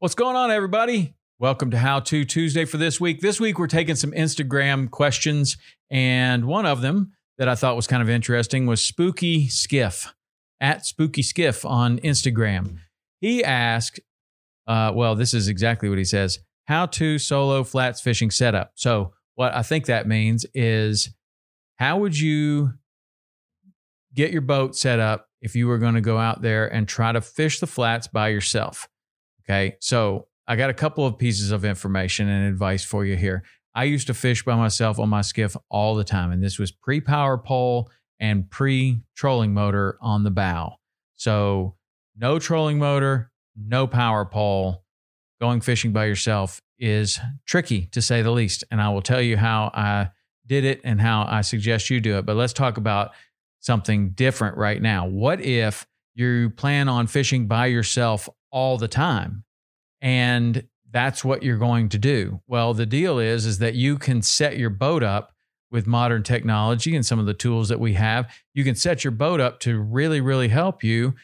What's going on, everybody? Welcome to How To Tuesday for this week. This week, we're taking some Instagram questions, and one of them that I thought was kind of interesting was Spooky Skiff at Spooky Skiff on Instagram. He asked, uh, well, this is exactly what he says how to solo flats fishing setup. So, what I think that means is how would you get your boat set up if you were going to go out there and try to fish the flats by yourself? Okay. So I got a couple of pieces of information and advice for you here. I used to fish by myself on my skiff all the time, and this was pre power pole and pre trolling motor on the bow. So no trolling motor, no power pole. Going fishing by yourself is tricky to say the least. And I will tell you how I did it and how I suggest you do it. But let's talk about something different right now. What if you plan on fishing by yourself all the time. And that's what you're going to do. Well, the deal is is that you can set your boat up with modern technology and some of the tools that we have. You can set your boat up to really really help you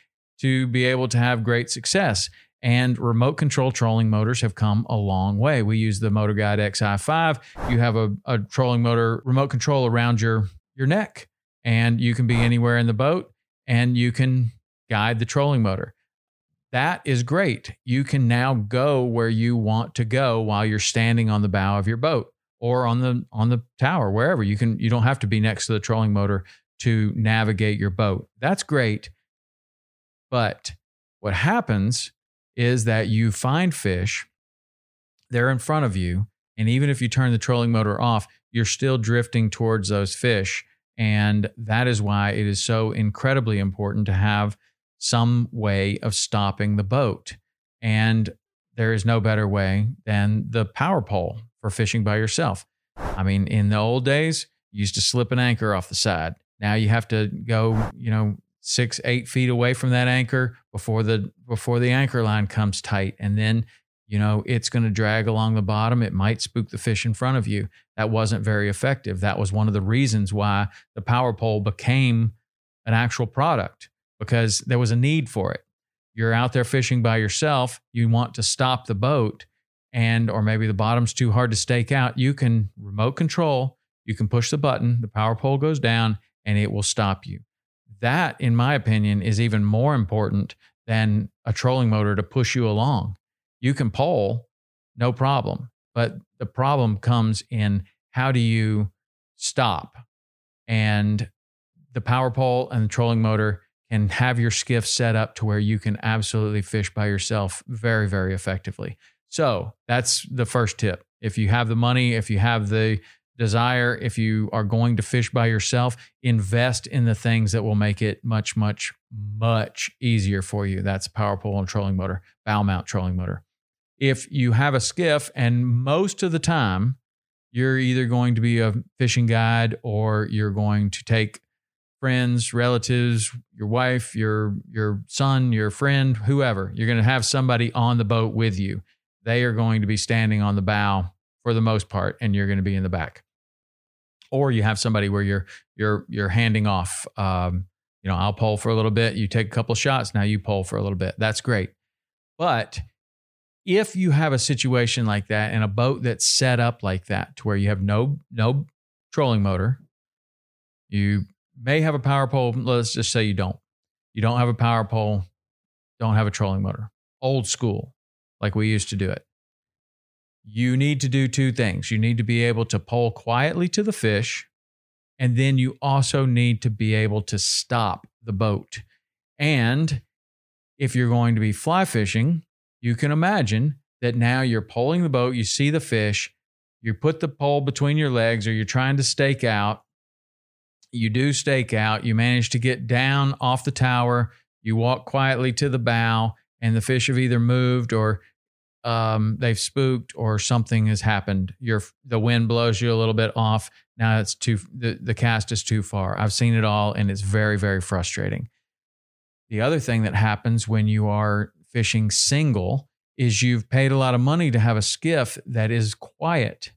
to be able to have great success. And remote control trolling motors have come a long way. We use the Motor Guide XI5. You have a, a trolling motor remote control around your your neck, and you can be anywhere in the boat, and you can guide the trolling motor. That is great. You can now go where you want to go while you're standing on the bow of your boat or on the on the tower wherever. You can you don't have to be next to the trolling motor to navigate your boat. That's great. But what happens is that you find fish they're in front of you and even if you turn the trolling motor off, you're still drifting towards those fish and that is why it is so incredibly important to have some way of stopping the boat. And there is no better way than the power pole for fishing by yourself. I mean, in the old days, you used to slip an anchor off the side. Now you have to go, you know, six, eight feet away from that anchor before the before the anchor line comes tight. And then, you know, it's going to drag along the bottom. It might spook the fish in front of you. That wasn't very effective. That was one of the reasons why the power pole became an actual product because there was a need for it. You're out there fishing by yourself, you want to stop the boat and or maybe the bottom's too hard to stake out, you can remote control, you can push the button, the power pole goes down and it will stop you. That in my opinion is even more important than a trolling motor to push you along. You can pole, no problem. But the problem comes in how do you stop? And the power pole and the trolling motor and have your skiff set up to where you can absolutely fish by yourself very, very effectively. So that's the first tip. If you have the money, if you have the desire, if you are going to fish by yourself, invest in the things that will make it much, much, much easier for you. That's power pole and trolling motor, bow mount trolling motor. If you have a skiff, and most of the time, you're either going to be a fishing guide or you're going to take friends, relatives, your wife, your your son, your friend, whoever. You're going to have somebody on the boat with you. They are going to be standing on the bow for the most part, and you're going to be in the back. Or you have somebody where you're you're you're handing off. Um, you know, I'll pull for a little bit. You take a couple shots. Now you pull for a little bit. That's great. But if you have a situation like that and a boat that's set up like that to where you have no no trolling motor, you may have a power pole. Let's just say you don't. You don't have a power pole, don't have a trolling motor. Old school, like we used to do it. You need to do two things. You need to be able to pole quietly to the fish, and then you also need to be able to stop the boat. And if you're going to be fly fishing, you can imagine that now you're poling the boat, you see the fish, you put the pole between your legs, or you're trying to stake out. You do stake out, you manage to get down off the tower, you walk quietly to the bow, and the fish have either moved or um, they've spooked or something has happened. Your the wind blows you a little bit off. Now it's too the, the cast is too far. I've seen it all and it's very, very frustrating. The other thing that happens when you are fishing single is you've paid a lot of money to have a skiff that is quiet.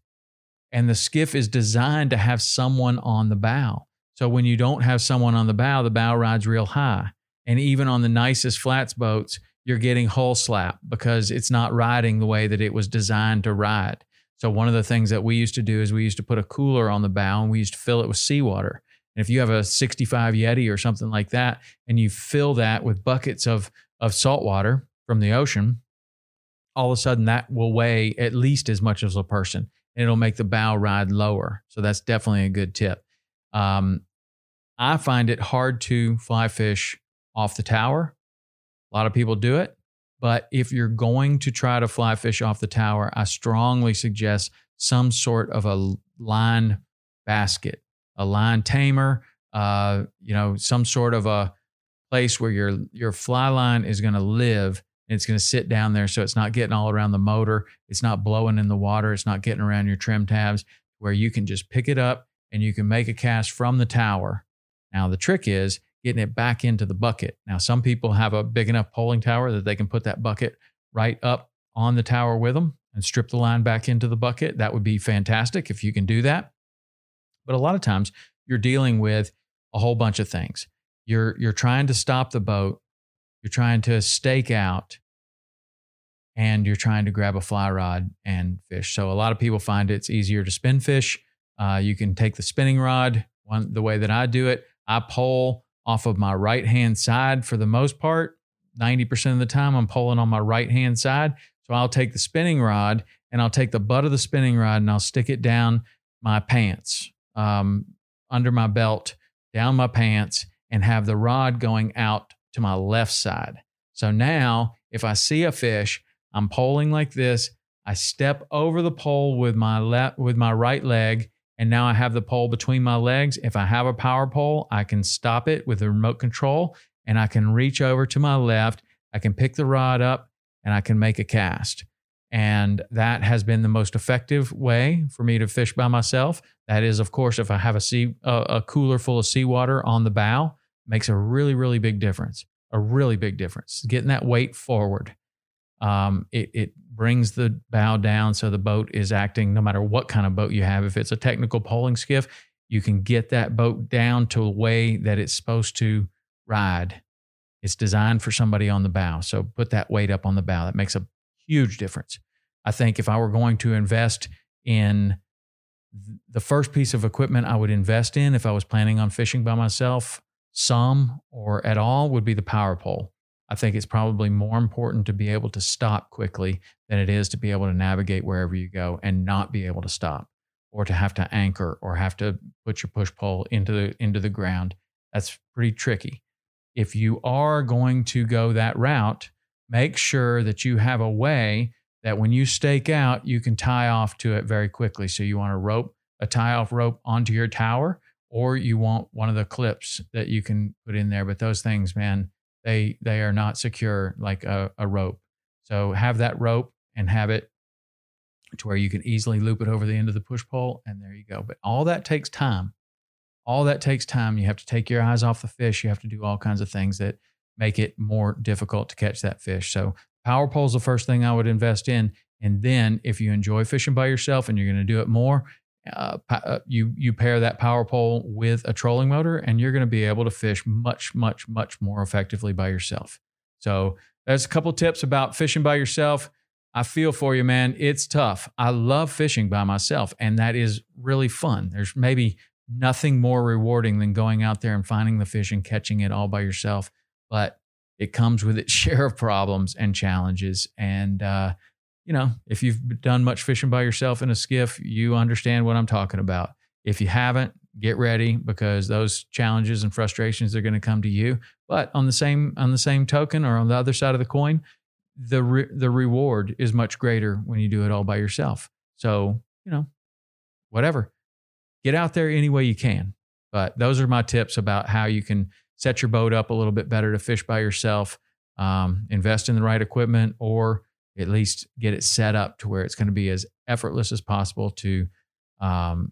And the skiff is designed to have someone on the bow. So when you don't have someone on the bow, the bow rides real high. And even on the nicest flats boats, you're getting hull slap because it's not riding the way that it was designed to ride. So one of the things that we used to do is we used to put a cooler on the bow and we used to fill it with seawater. And if you have a 65 Yeti or something like that, and you fill that with buckets of of salt water from the ocean, all of a sudden that will weigh at least as much as a person, and it'll make the bow ride lower. So that's definitely a good tip. Um, I find it hard to fly fish off the tower. A lot of people do it, but if you're going to try to fly fish off the tower, I strongly suggest some sort of a line basket a line tamer, uh, you know, some sort of a place where your your fly line is going to live and it's going to sit down there so it's not getting all around the motor, it's not blowing in the water, it's not getting around your trim tabs where you can just pick it up and you can make a cast from the tower. Now the trick is getting it back into the bucket. Now some people have a big enough poling tower that they can put that bucket right up on the tower with them and strip the line back into the bucket. That would be fantastic if you can do that. But a lot of times you're dealing with a whole bunch of things. You're you're trying to stop the boat, you're trying to stake out, and you're trying to grab a fly rod and fish. So a lot of people find it's easier to spin fish. Uh, you can take the spinning rod. One the way that I do it, I pull off of my right hand side for the most part. 90% of the time, I'm pulling on my right hand side. So I'll take the spinning rod and I'll take the butt of the spinning rod and I'll stick it down my pants um, under my belt, down my pants, and have the rod going out to my left side. So now, if I see a fish, I'm poling like this. I step over the pole with my left with my right leg, and now I have the pole between my legs. If I have a power pole, I can stop it with a remote control, and I can reach over to my left. I can pick the rod up, and I can make a cast. And that has been the most effective way for me to fish by myself. That is, of course, if I have a sea a, a cooler full of seawater on the bow, makes a really really big difference. A really big difference. Getting that weight forward, um, it it brings the bow down so the boat is acting. No matter what kind of boat you have, if it's a technical poling skiff, you can get that boat down to a way that it's supposed to ride. It's designed for somebody on the bow. So put that weight up on the bow. That makes a huge difference. I think if I were going to invest in the first piece of equipment I would invest in if I was planning on fishing by myself, some or at all, would be the power pole. I think it's probably more important to be able to stop quickly than it is to be able to navigate wherever you go and not be able to stop or to have to anchor or have to put your push pole into the into the ground. That's pretty tricky. If you are going to go that route, make sure that you have a way that when you stake out, you can tie off to it very quickly. So you want a rope, a tie off rope onto your tower, or you want one of the clips that you can put in there. But those things, man, they they are not secure like a, a rope. So have that rope and have it to where you can easily loop it over the end of the push pole, and there you go. But all that takes time. All that takes time. You have to take your eyes off the fish. You have to do all kinds of things that make it more difficult to catch that fish. So Power pole is the first thing I would invest in. And then if you enjoy fishing by yourself and you're going to do it more, uh, uh, you you pair that power pole with a trolling motor, and you're going to be able to fish much, much, much more effectively by yourself. So there's a couple tips about fishing by yourself. I feel for you, man. It's tough. I love fishing by myself, and that is really fun. There's maybe nothing more rewarding than going out there and finding the fish and catching it all by yourself. But it comes with its share of problems and challenges. And, uh, you know, if you've done much fishing by yourself in a skiff, you understand what I'm talking about. If you haven't, get ready because those challenges and frustrations are going to come to you. But on the same on the same token, or on the other side of the coin, the re- the reward is much greater when you do it all by yourself. So you know, whatever, get out there any way you can. But those are my tips about how you can set your boat up a little bit better to fish by yourself. Um, invest in the right equipment, or at least get it set up to where it's going to be as effortless as possible to um,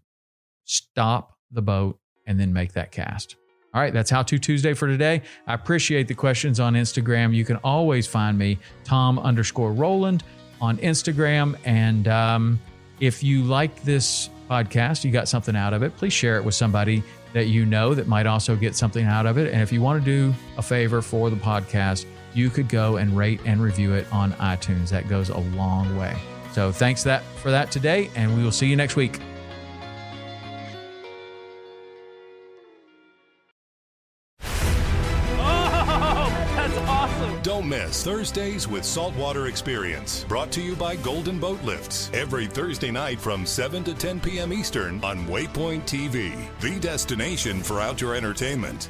stop the boat and then make that cast. All right, that's How To Tuesday for today. I appreciate the questions on Instagram. You can always find me, Tom underscore Rowland, on Instagram. And um, if you like this podcast, you got something out of it, please share it with somebody that you know that might also get something out of it. And if you want to do a favor for the podcast, you could go and rate and review it on iTunes. That goes a long way. So thanks that for that today, and we will see you next week. That's awesome! Don't miss Thursdays with Saltwater Experience, brought to you by Golden Boat Lifts. Every Thursday night from 7 to 10 p.m. Eastern on Waypoint TV, the destination for outdoor entertainment.